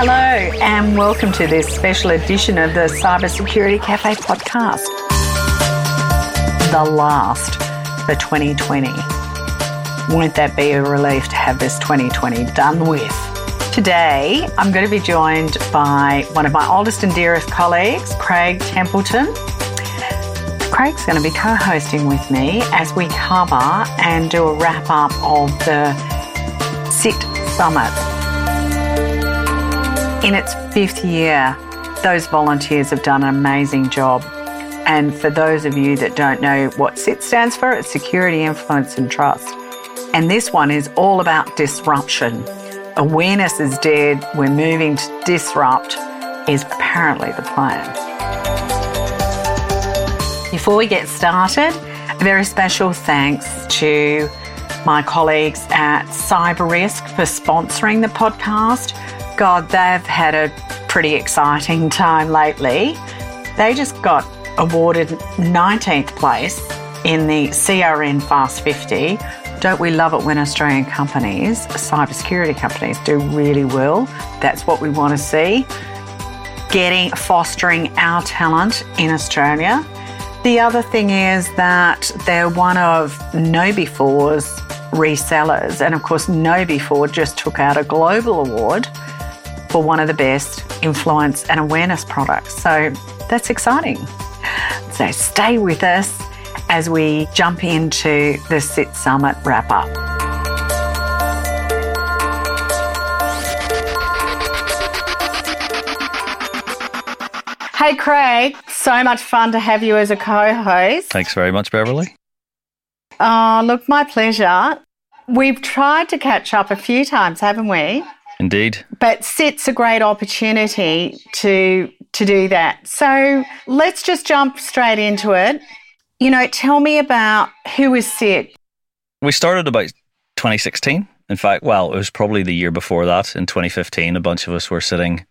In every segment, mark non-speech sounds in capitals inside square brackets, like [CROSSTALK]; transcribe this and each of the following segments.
Hello, and welcome to this special edition of the Cybersecurity Cafe podcast. The last for 2020. Won't that be a relief to have this 2020 done with? Today, I'm going to be joined by one of my oldest and dearest colleagues, Craig Templeton. Craig's going to be co hosting with me as we cover and do a wrap up of the SIT Summit in its fifth year, those volunteers have done an amazing job. And for those of you that don't know what SIT stands for, it's Security, Influence and Trust. And this one is all about disruption. Awareness is dead, we're moving to disrupt, is apparently the plan. Before we get started, a very special thanks to my colleagues at CyberRisk for sponsoring the podcast. God, they've had a pretty exciting time lately. They just got awarded 19th place in the CRN Fast 50. Don't we love it when Australian companies, cybersecurity companies, do really well? That's what we want to see. Getting, fostering our talent in Australia. The other thing is that they're one of KnowBe4's resellers. And of course, KnowBe4 just took out a global award for one of the best influence and awareness products. So that's exciting. So stay with us as we jump into the SIT Summit wrap up. Hey, Craig, so much fun to have you as a co host. Thanks very much, Beverley. Oh, look, my pleasure. We've tried to catch up a few times, haven't we? Indeed. But SIT's a great opportunity to to do that. So let's just jump straight into it. You know, tell me about who is SIT. We started about 2016. In fact, well, it was probably the year before that. In 2015, a bunch of us were sitting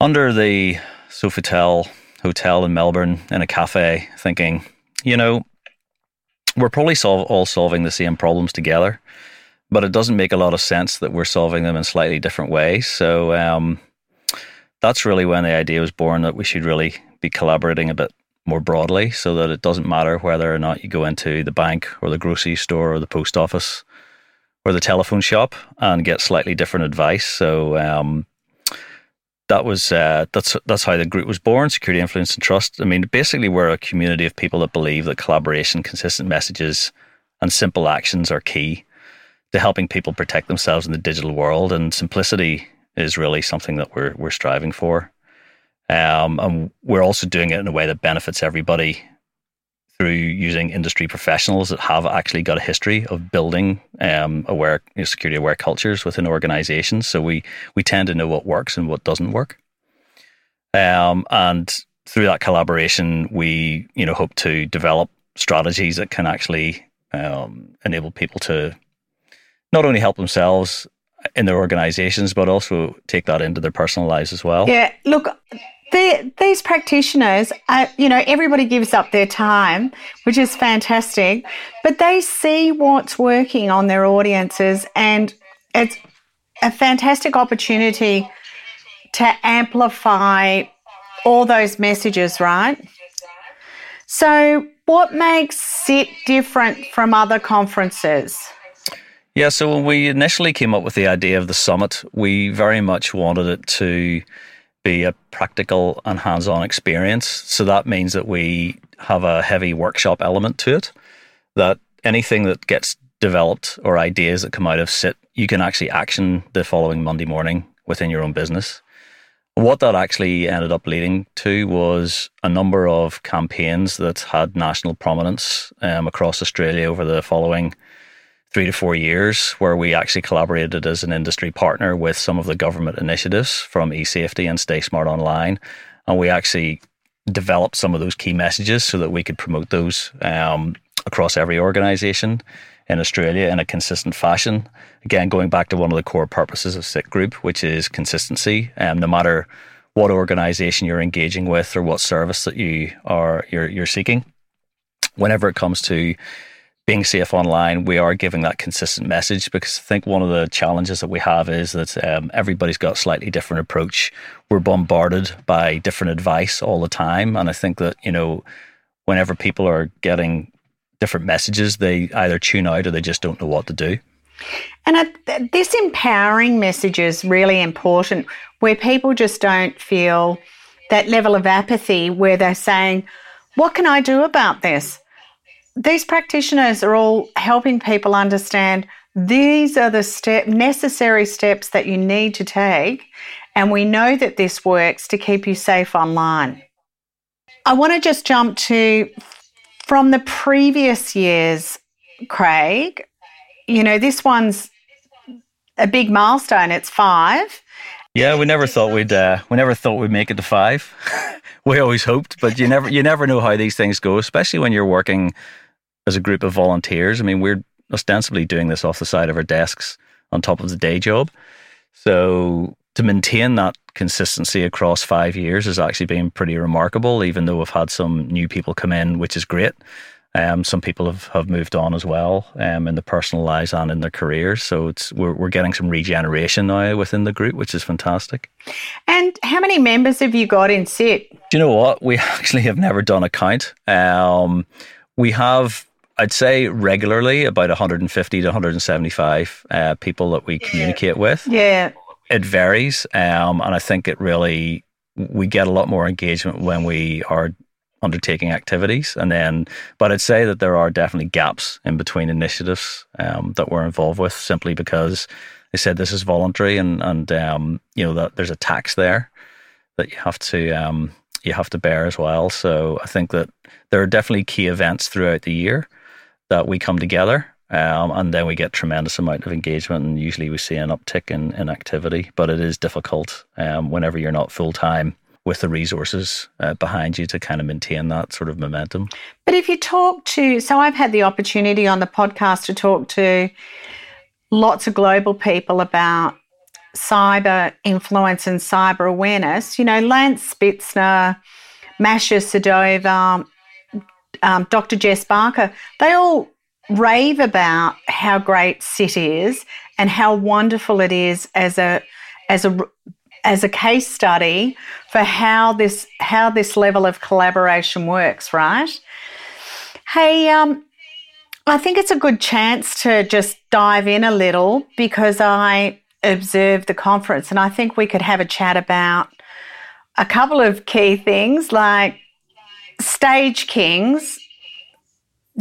under the Sofitel Hotel in Melbourne in a cafe, thinking, you know, we're probably sol- all solving the same problems together but it doesn't make a lot of sense that we're solving them in slightly different ways. So um, that's really when the idea was born that we should really be collaborating a bit more broadly so that it doesn't matter whether or not you go into the bank or the grocery store or the post office or the telephone shop and get slightly different advice. So um, that was uh, that's that's how the group was born. Security, influence, and trust. I mean, basically, we're a community of people that believe that collaboration, consistent messages, and simple actions are key to helping people protect themselves in the digital world. And simplicity is really something that we're we're striving for. Um, and we're also doing it in a way that benefits everybody through using industry professionals that have actually got a history of building um, aware you know, security aware cultures within organizations. So we we tend to know what works and what doesn't work. Um, and through that collaboration, we you know hope to develop strategies that can actually um, enable people to not only help themselves in their organizations, but also take that into their personal lives as well. Yeah, look, these practitioners, uh, you know, everybody gives up their time, which is fantastic, but they see what's working on their audiences, and it's a fantastic opportunity to amplify all those messages, right? So, what makes SIT different from other conferences? Yeah, so when we initially came up with the idea of the summit, we very much wanted it to be a practical and hands on experience. So that means that we have a heavy workshop element to it, that anything that gets developed or ideas that come out of SIT, you can actually action the following Monday morning within your own business. What that actually ended up leading to was a number of campaigns that had national prominence um, across Australia over the following three to four years where we actually collaborated as an industry partner with some of the government initiatives from eSafety and Stay Smart Online. And we actually developed some of those key messages so that we could promote those um, across every organization in Australia in a consistent fashion. Again, going back to one of the core purposes of SIT Group, which is consistency. Um, no matter what organization you're engaging with or what service that you are you're, you're seeking, whenever it comes to being safe online, we are giving that consistent message because I think one of the challenges that we have is that um, everybody's got a slightly different approach. We're bombarded by different advice all the time. And I think that, you know, whenever people are getting different messages, they either tune out or they just don't know what to do. And uh, this empowering message is really important where people just don't feel that level of apathy where they're saying, What can I do about this? These practitioners are all helping people understand these are the step, necessary steps that you need to take. And we know that this works to keep you safe online. I want to just jump to from the previous years, Craig. You know, this one's a big milestone. It's five. Yeah, we never thought we'd uh, we never thought we'd make it to five. [LAUGHS] we always hoped, but you never you never know how these things go, especially when you're working as a group of volunteers. I mean, we're ostensibly doing this off the side of our desks on top of the day job. So to maintain that consistency across five years has actually been pretty remarkable, even though we've had some new people come in, which is great. Um, some people have, have moved on as well um, in their personal lives and in their careers. So it's we're, we're getting some regeneration now within the group, which is fantastic. And how many members have you got in SIT? Do you know what? We [LAUGHS] actually have never done a count. Um, we have, I'd say, regularly about 150 to 175 uh, people that we communicate with. Yeah. It varies. Um, and I think it really, we get a lot more engagement when we are undertaking activities. And then, but I'd say that there are definitely gaps in between initiatives um, that we're involved with simply because they said this is voluntary and, and um, you know, that there's a tax there that you have to, um, you have to bear as well. So I think that there are definitely key events throughout the year that we come together um, and then we get tremendous amount of engagement and usually we see an uptick in, in activity but it is difficult um, whenever you're not full-time with the resources uh, behind you to kind of maintain that sort of momentum. But if you talk to, so I've had the opportunity on the podcast to talk to lots of global people about cyber influence and cyber awareness. You know, Lance Spitzner, Masha Sedova, um, Dr. Jess Barker, they all rave about how great SIT is and how wonderful it is as a as a as a case study for how this how this level of collaboration works, right? Hey, um, I think it's a good chance to just dive in a little because I observed the conference and I think we could have a chat about a couple of key things like Stage Kings.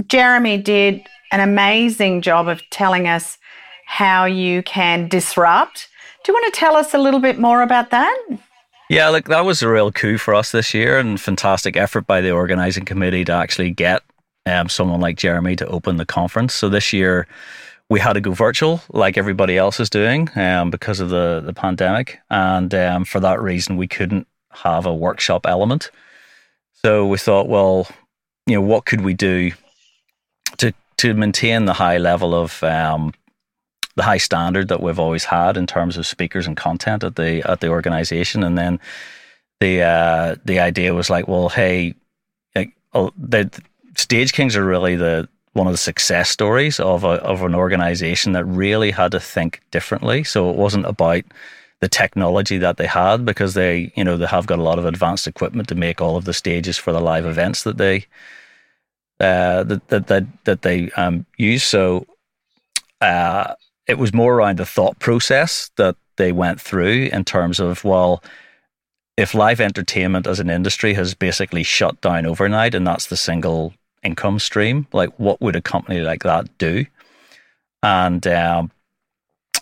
Jeremy did an amazing job of telling us how you can disrupt do you want to tell us a little bit more about that? Yeah, look, that was a real coup for us this year and fantastic effort by the organising committee to actually get um, someone like Jeremy to open the conference. So this year we had to go virtual like everybody else is doing um, because of the, the pandemic. And um, for that reason, we couldn't have a workshop element. So we thought, well, you know, what could we do to to maintain the high level of um, the high standard that we've always had in terms of speakers and content at the at the organization. And then the uh, the idea was like, well, hey, like, oh, the Stage Kings are really the one of the success stories of a, of an organization that really had to think differently. So it wasn't about the technology that they had because they, you know, they have got a lot of advanced equipment to make all of the stages for the live events that they uh, that, that that that they um, use. So uh, it was more around the thought process that they went through in terms of, well, if live entertainment as an industry has basically shut down overnight and that's the single income stream, like what would a company like that do? And, um,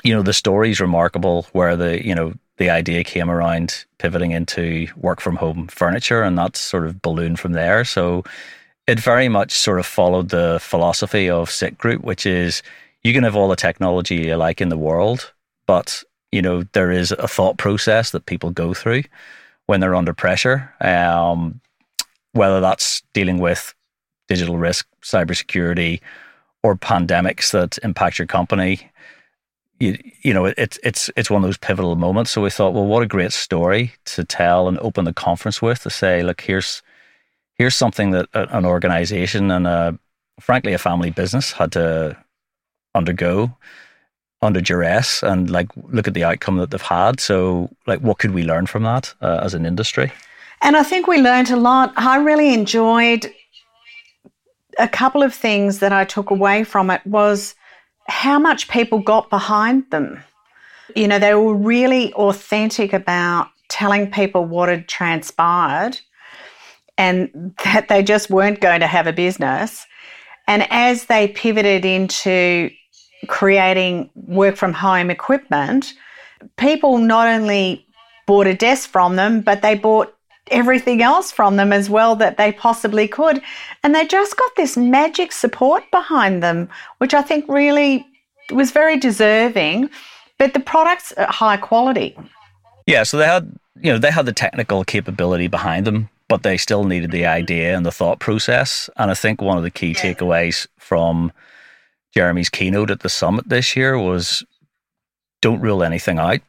you know, the story is remarkable where the, you know, the idea came around pivoting into work from home furniture and that sort of ballooned from there. So it very much sort of followed the philosophy of SIT Group, which is you can have all the technology you like in the world, but you know there is a thought process that people go through when they're under pressure. Um, whether that's dealing with digital risk, cybersecurity, or pandemics that impact your company, you, you know it's it's it's one of those pivotal moments. So we thought, well, what a great story to tell and open the conference with to say, look, here's here's something that an organization and a frankly, a family business had to undergo under duress and like look at the outcome that they've had. So, like, what could we learn from that uh, as an industry? And I think we learned a lot. I really enjoyed a couple of things that I took away from it was how much people got behind them. You know, they were really authentic about telling people what had transpired and that they just weren't going to have a business. And as they pivoted into creating work from home equipment, people not only bought a desk from them, but they bought everything else from them as well that they possibly could. And they just got this magic support behind them, which I think really was very deserving. But the products are high quality. Yeah, so they had you know they had the technical capability behind them, but they still needed the idea and the thought process. And I think one of the key takeaways from Jeremy's keynote at the summit this year was don't rule anything out,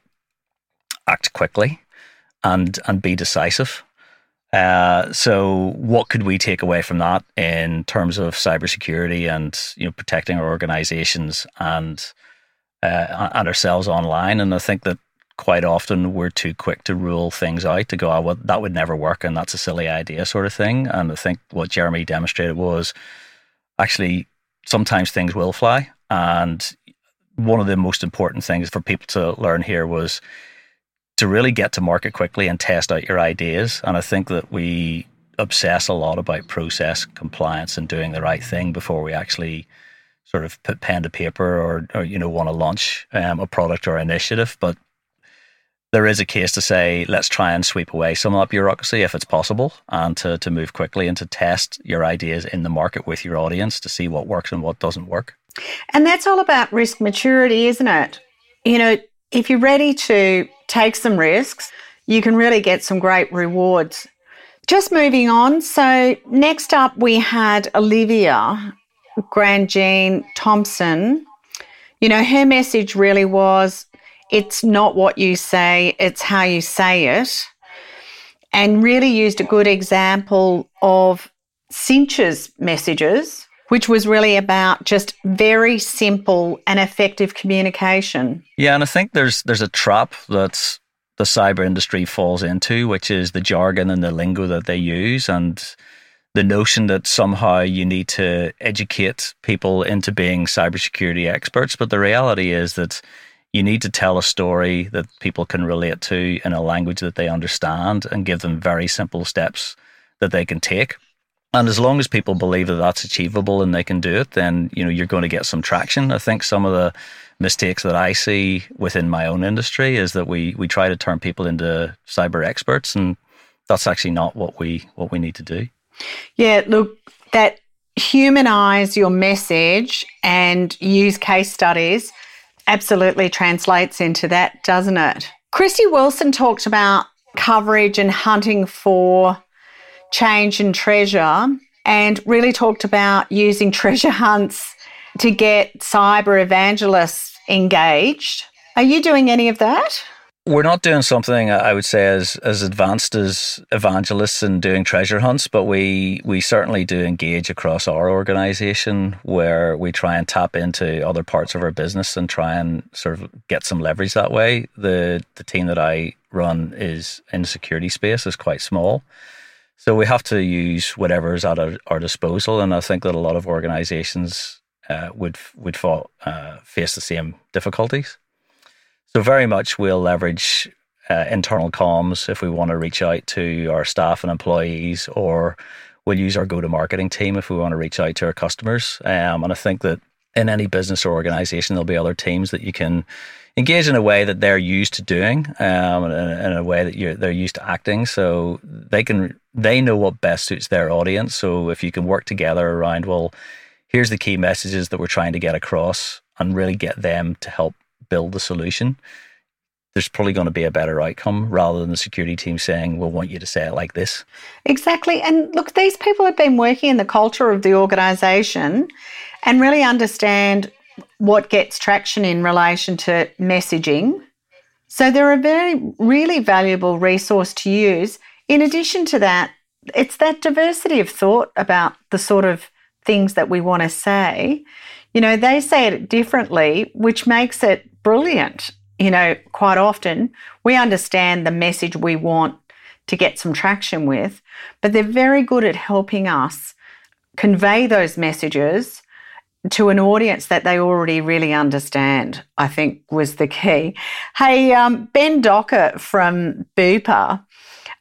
act quickly, and and be decisive. Uh, so, what could we take away from that in terms of cybersecurity and you know protecting our organizations and uh, and ourselves online? And I think that quite often we're too quick to rule things out to go, oh, well, that would never work and that's a silly idea, sort of thing. And I think what Jeremy demonstrated was actually sometimes things will fly. And one of the most important things for people to learn here was to really get to market quickly and test out your ideas. And I think that we obsess a lot about process compliance and doing the right thing before we actually sort of put pen to paper or, or you know want to launch um, a product or initiative. But there is a case to say let's try and sweep away some of that bureaucracy if it's possible, and to to move quickly and to test your ideas in the market with your audience to see what works and what doesn't work. And that's all about risk maturity, isn't it? You know, if you're ready to take some risks, you can really get some great rewards. Just moving on. So, next up, we had Olivia Grandjean Thompson. You know, her message really was it's not what you say, it's how you say it. And really used a good example of Cinch's messages which was really about just very simple and effective communication. Yeah, and I think there's there's a trap that the cyber industry falls into, which is the jargon and the lingo that they use and the notion that somehow you need to educate people into being cybersecurity experts. But the reality is that you need to tell a story that people can relate to in a language that they understand and give them very simple steps that they can take. And as long as people believe that that's achievable and they can do it, then you know you're going to get some traction. I think some of the mistakes that I see within my own industry is that we we try to turn people into cyber experts, and that's actually not what we what we need to do. Yeah, look, that humanize your message and use case studies absolutely translates into that, doesn't it? Christy Wilson talked about coverage and hunting for change and treasure and really talked about using [LAUGHS] treasure hunts to get cyber evangelists engaged. Are you doing any of that? We're not doing something I would say as as advanced as evangelists and doing treasure hunts, but we we certainly do engage across our organization where we try and tap into other parts of our business and try and sort of get some leverage that way. The the team that I run is in the security space is quite small. So we have to use whatever is at our, our disposal, and I think that a lot of organisations uh, would would fall, uh, face the same difficulties. So very much we'll leverage uh, internal comms if we want to reach out to our staff and employees, or we'll use our go-to-marketing team if we want to reach out to our customers. Um, and I think that in any business or organisation, there'll be other teams that you can engage in a way that they're used to doing, um, in, in, a way that they're used to acting. So they can they know what best suits their audience. So if you can work together around, well, here's the key messages that we're trying to get across, and really get them to help build the solution. There's probably going to be a better outcome rather than the security team saying, We'll want you to say it like this. Exactly. And look, these people have been working in the culture of the organization and really understand what gets traction in relation to messaging. So they're a very, really valuable resource to use. In addition to that, it's that diversity of thought about the sort of things that we want to say, you know, they say it differently, which makes it brilliant. You know, quite often we understand the message we want to get some traction with, but they're very good at helping us convey those messages to an audience that they already really understand, I think was the key. Hey, um, Ben Docker from Bupa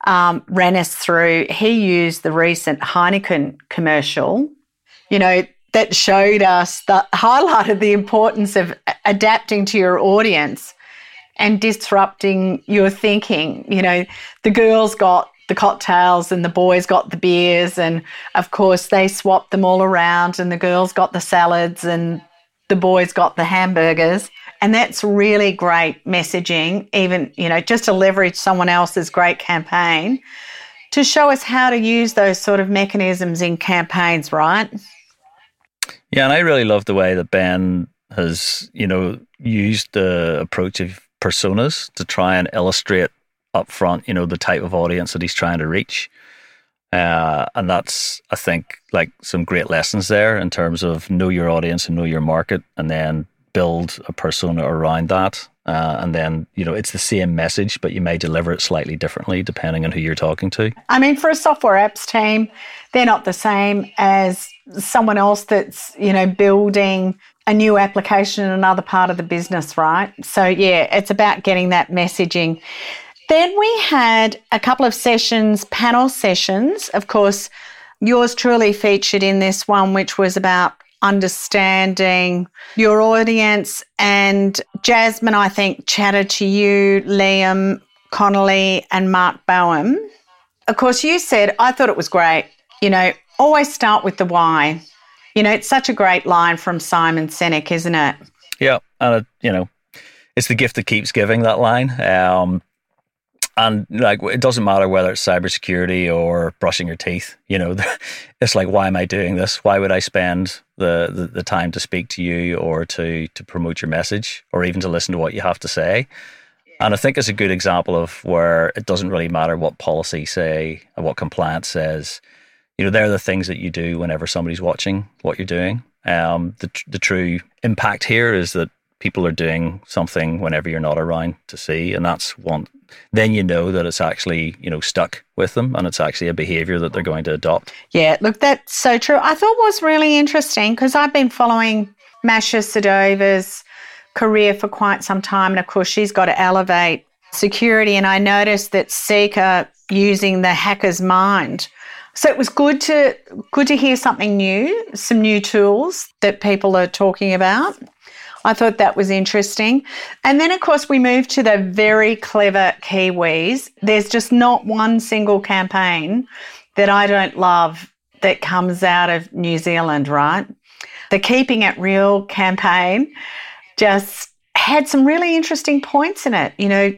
um, ran us through, he used the recent Heineken commercial, you know, that showed us that highlighted the importance of adapting to your audience and disrupting your thinking. You know, the girls got the cocktails and the boys got the beers and of course they swapped them all around and the girls got the salads and the boys got the hamburgers. And that's really great messaging even you know just to leverage someone else's great campaign to show us how to use those sort of mechanisms in campaigns right? Yeah and i really love the way that ben has you know used the approach of personas to try and illustrate up front, you know, the type of audience that he's trying to reach. Uh, and that's, I think, like some great lessons there in terms of know your audience and know your market, and then build a persona around that. Uh, and then, you know, it's the same message, but you may deliver it slightly differently depending on who you're talking to. I mean, for a software apps team, they're not the same as someone else that's, you know, building a new application in another part of the business, right? So, yeah, it's about getting that messaging. Then we had a couple of sessions, panel sessions. Of course, yours truly featured in this one, which was about understanding your audience. And Jasmine, I think, chatted to you, Liam Connolly, and Mark Bowen. Of course, you said, I thought it was great. You know, always start with the why. You know, it's such a great line from Simon Sinek, isn't it? Yeah. And, uh, you know, it's the gift that keeps giving that line. Um, and like it doesn't matter whether it's cybersecurity or brushing your teeth you know [LAUGHS] it's like why am i doing this? Why would i spend the, the, the time to speak to you or to to promote your message or even to listen to what you have to say? And i think it's a good example of where it doesn't really matter what policy say and what compliance says. You know they're the things that you do whenever somebody's watching what you're doing. Um, the, the true impact here is that people are doing something whenever you're not around to see and that's one then you know that it's actually, you know, stuck with them and it's actually a behavior that they're going to adopt. Yeah, look, that's so true. I thought was really interesting because I've been following Masha Sedova's career for quite some time. And of course, she's got to elevate security. And I noticed that Seeker using the hacker's mind. So it was good to good to hear something new, some new tools that people are talking about. I thought that was interesting. And then, of course, we moved to the very clever Kiwis. There's just not one single campaign that I don't love that comes out of New Zealand, right? The Keeping It Real campaign just had some really interesting points in it. You know,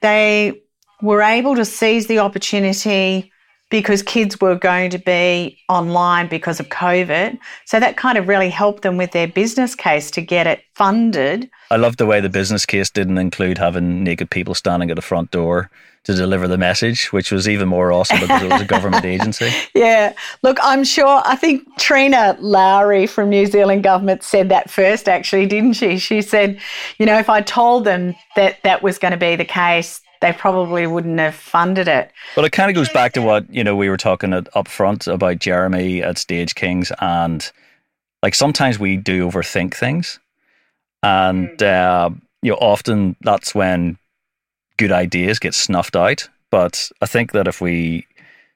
they were able to seize the opportunity because kids were going to be online because of COVID. So that kind of really helped them with their business case to get it funded. I love the way the business case didn't include having naked people standing at the front door to deliver the message, which was even more awesome because it was a government [LAUGHS] agency. Yeah. Look, I'm sure, I think Trina Lowry from New Zealand government said that first, actually, didn't she? She said, you know, if I told them that that was going to be the case, they probably wouldn't have funded it. Well, it kind of goes back to what you know we were talking at, up front about Jeremy at Stage Kings, and like sometimes we do overthink things, and mm. uh, you know often that's when good ideas get snuffed out. But I think that if we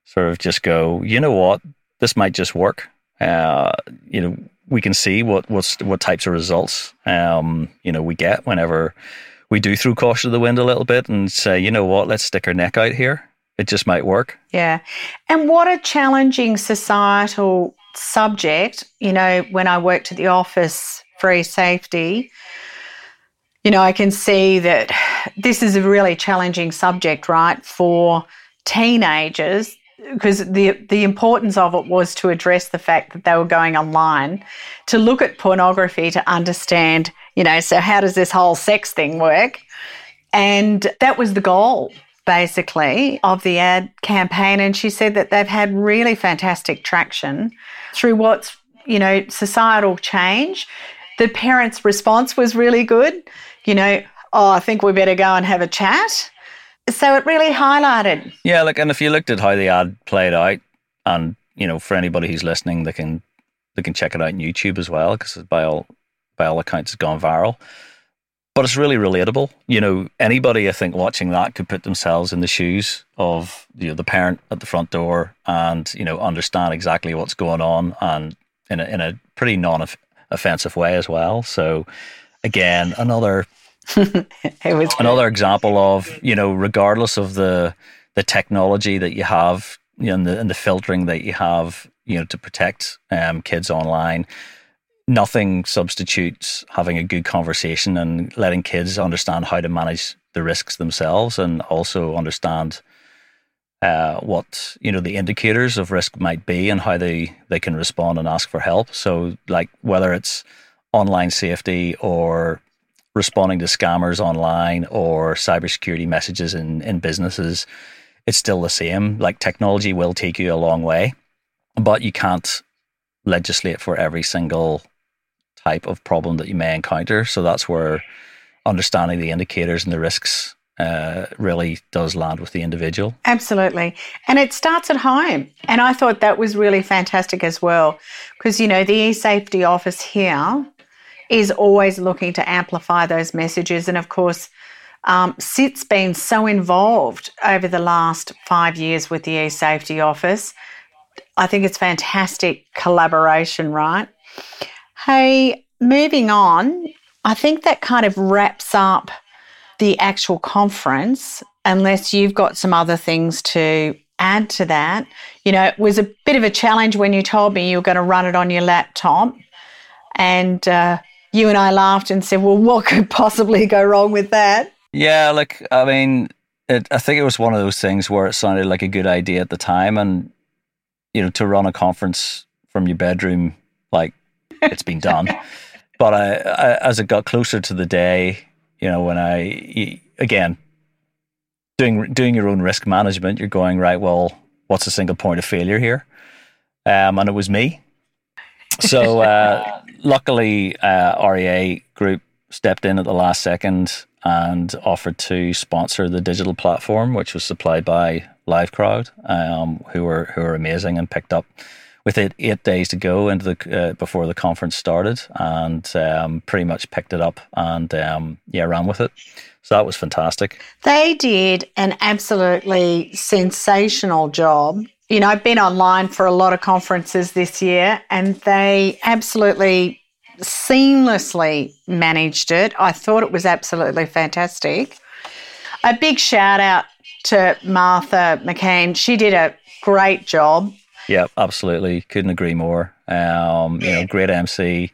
sort of just go, you know what, this might just work. Uh, you know, we can see what what's what types of results um, you know we get whenever we do throw caution to the wind a little bit and say, you know what, let's stick our neck out here. It just might work. Yeah. And what a challenging societal subject. You know, when I worked at the office, free safety, you know, I can see that this is a really challenging subject, right, for teenagers because the the importance of it was to address the fact that they were going online to look at pornography to understand you know, so how does this whole sex thing work? And that was the goal basically of the ad campaign and she said that they've had really fantastic traction through what's you know, societal change. The parents' response was really good. You know, oh, I think we better go and have a chat. So it really highlighted. Yeah, look and if you looked at how the ad played out, and you know, for anybody who's listening, they can they can check it out on YouTube as well because it's by all by all accounts, it's gone viral. But it's really relatable. You know, anybody I think watching that could put themselves in the shoes of you know the parent at the front door and you know understand exactly what's going on and in a, in a pretty non-offensive way as well. So again, another [LAUGHS] another example of you know regardless of the the technology that you have you know, and the and the filtering that you have you know to protect um, kids online nothing substitutes having a good conversation and letting kids understand how to manage the risks themselves and also understand uh, what you know the indicators of risk might be and how they they can respond and ask for help so like whether it's online safety or responding to scammers online or cybersecurity messages in, in businesses, it's still the same. Like technology will take you a long way, but you can't legislate for every single type of problem that you may encounter. So that's where understanding the indicators and the risks uh, really does land with the individual. Absolutely. And it starts at home. And I thought that was really fantastic as well. Because, you know, the e safety office here is always looking to amplify those messages. And of course, um, SIT's been so involved over the last five years with the e-safety office. I think it's fantastic collaboration, right? Hey, moving on, I think that kind of wraps up the actual conference, unless you've got some other things to add to that. You know, it was a bit of a challenge when you told me you were going to run it on your laptop. And uh, you and I laughed and said, well, [LAUGHS] what could possibly go wrong with that? Yeah, like, I mean, it, I think it was one of those things where it sounded like a good idea at the time. And, you know, to run a conference from your bedroom, like, it's been done. but I, I, as it got closer to the day, you know, when I, again, doing doing your own risk management, you're going, right, well, what's the single point of failure here? Um, and it was me. So, uh, [LAUGHS] luckily, uh, REA Group stepped in at the last second and offered to sponsor the digital platform, which was supplied by LiveCrowd, um, who were who were amazing and picked up with it eight days to go into the uh, before the conference started, and um, pretty much picked it up and um, yeah ran with it. So that was fantastic. They did an absolutely sensational job you know, I've been online for a lot of conferences this year and they absolutely seamlessly managed it. I thought it was absolutely fantastic. A big shout out to Martha McCain. She did a great job. Yeah, absolutely. Couldn't agree more. Um, you know, great MC.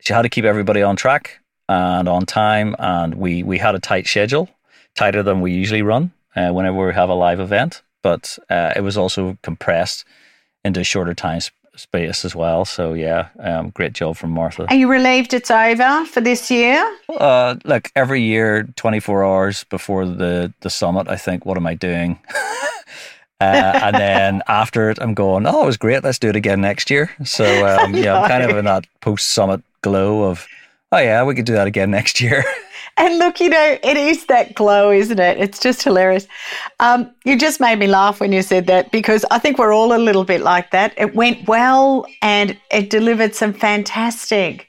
She had to keep everybody on track and on time, and we we had a tight schedule, tighter than we usually run uh, whenever we have a live event but uh, it was also compressed into shorter time sp- space as well. So yeah, um, great job from Martha. Are you relieved it's over for this year? Uh, like every year, 24 hours before the the summit, I think, what am I doing? [LAUGHS] Uh, and then [LAUGHS] after it, I'm going, oh, it was great. Let's do it again next year. So, um, yeah, I'm kind of in that post summit glow of, oh, yeah, we could do that again next year. [LAUGHS] And look, you know, it is that glow, isn't it? It's just hilarious. Um, you just made me laugh when you said that because I think we're all a little bit like that. It went well and it delivered some fantastic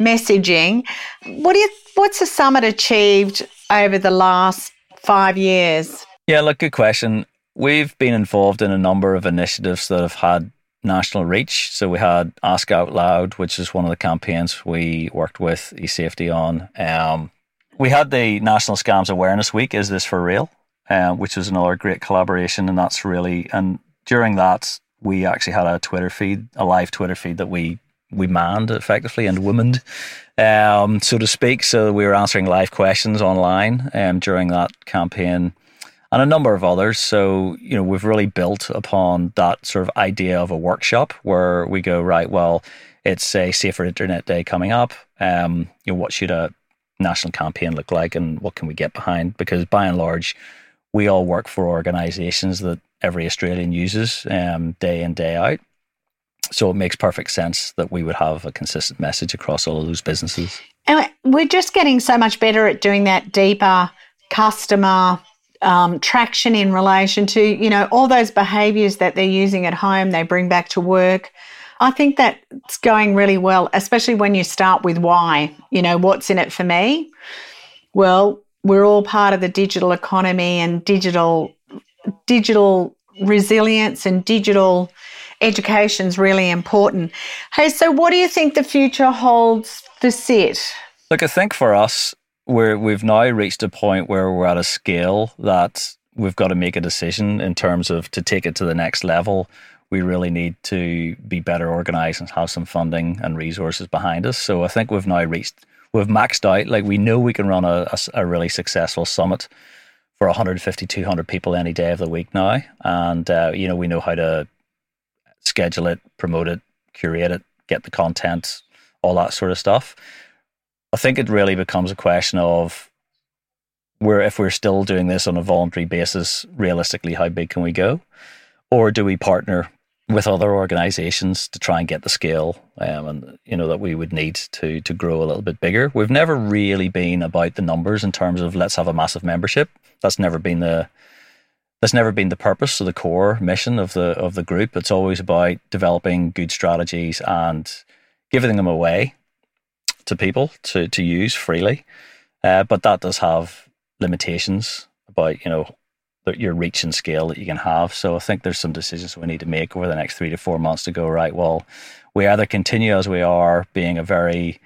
messaging. What do you? What's the summit achieved over the last five years? Yeah, look, good question. We've been involved in a number of initiatives that have had national reach. So we had Ask Out Loud, which is one of the campaigns we worked with eSafety on. Um, we had the National Scams Awareness Week. Is this for real? Uh, which was another great collaboration, and that's really and during that we actually had a Twitter feed, a live Twitter feed that we we manned effectively and womaned, um, so to speak. So we were answering live questions online um, during that campaign and a number of others. So, you know, we've really built upon that sort of idea of a workshop where we go, right, well, it's a safer internet day coming up. Um, you know, what should a national campaign look like and what can we get behind? Because by and large, we all work for organisations that every Australian uses um, day in day out. So it makes perfect sense that we would have a consistent message across all of those businesses. And we're just getting so much better at doing that deeper customer um, traction in relation to, you know, all those behaviors that they're using at home, they bring back to work. I think that's going really well, especially when you start with why. You know, what's in it for me? Well, we're all part of the digital economy and digital digital resilience and digital education is really important. Hey, so what do you think the future holds for SIT? Look, I think for us, we're, we've now reached a point where we're at a scale that we've got to make a decision in terms of to take it to the next level. We really need to be better organized and have some funding and resources behind us. So I think we've now reached, we've maxed out. Like we know we can run a, a, a really successful summit for 150, 200 people any day of the week now. And, uh, you know, we know how to schedule it, promote it, curate it, get the content, all that sort of stuff. I think it really becomes a question of where if we're still doing this on a voluntary basis, realistically, how big can we go? Or do we partner with other organizations to try and get the scale um, and you know that we would need to to grow a little bit bigger. We've never really been about the numbers in terms of let's have a massive membership. That's never been the that's never been the purpose or the core mission of the of the group. It's always about developing good strategies and giving them away to people to to use freely. Uh, but that does have limitations about you know your reach and scale that you can have. So I think there's some decisions we need to make over the next three to four months to go right. Well, we either continue as we are, being a very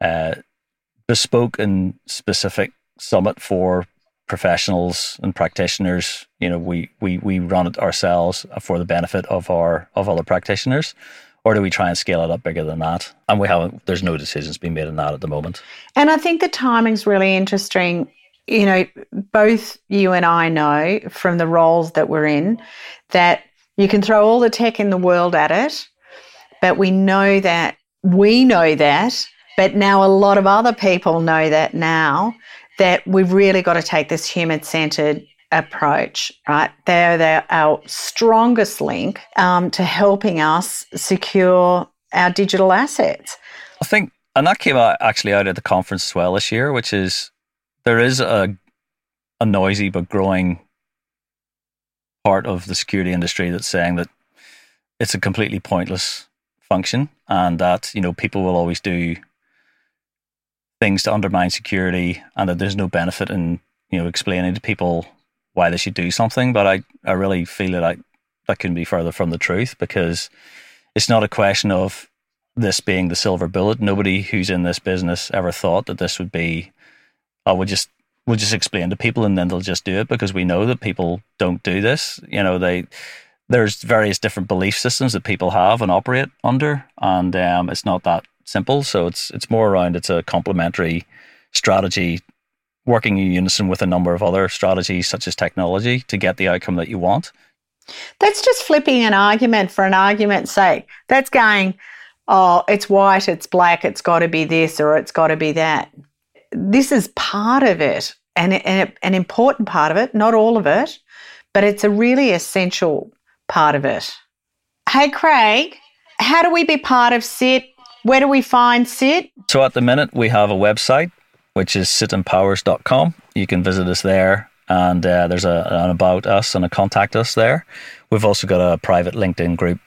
uh, bespoke and specific summit for professionals and practitioners. You know, we we we run it ourselves for the benefit of our of other practitioners. Or do we try and scale it up bigger than that? And we haven't. There's no decisions being made on that at the moment. And I think the timing's really interesting you know, both you and I know from the roles that we're in that you can throw all the tech in the world at it, but we know that we know that, but now a lot of other people know that now that we've really got to take this human centered approach, right? They're, they're our strongest link um, to helping us secure our digital assets. I think, and that came out actually out at the conference as well this year, which is there is a a noisy but growing part of the security industry that's saying that it's a completely pointless function and that you know people will always do things to undermine security and that there's no benefit in you know explaining to people why they should do something but i i really feel that I, that couldn't be further from the truth because it's not a question of this being the silver bullet nobody who's in this business ever thought that this would be I would just we'll just explain to people and then they'll just do it because we know that people don't do this. You know, they there's various different belief systems that people have and operate under, and um, it's not that simple. So it's it's more around it's a complementary strategy working in unison with a number of other strategies such as technology to get the outcome that you want. That's just flipping an argument for an argument's sake. That's going, oh, it's white, it's black, it's got to be this or it's got to be that this is part of it and, and an important part of it, not all of it, but it's a really essential part of it. Hey, Craig, how do we be part of SIT? Where do we find SIT? So at the minute, we have a website, which is sitempowers.com. You can visit us there, and uh, there's a, an about us and a contact us there. We've also got a private LinkedIn group.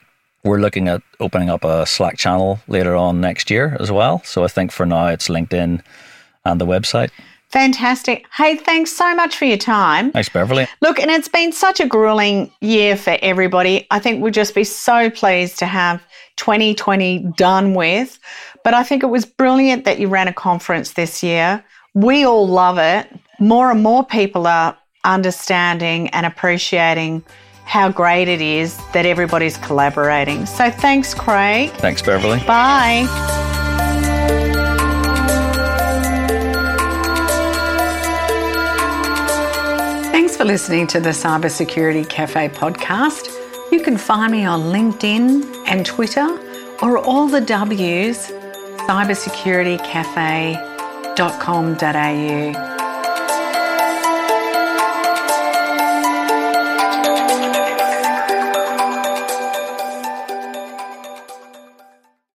We're looking at opening up a Slack channel later on next year as well. So I think for now, it's LinkedIn and the website. Fantastic. Hey, thanks so much for your time. Thanks, Beverley. Look, and it's been such a grueling year for everybody. I think we'll just be so pleased to have 2020 done with. But I think it was brilliant that you ran a conference this year. We all love it. More and more people are understanding and appreciating how great it is that everybody's collaborating. So thanks, Craig. Thanks, Beverley. Bye. Thanks for listening to the Cybersecurity Cafe podcast. You can find me on LinkedIn and Twitter or all the W's cybersecuritycafe.com.au.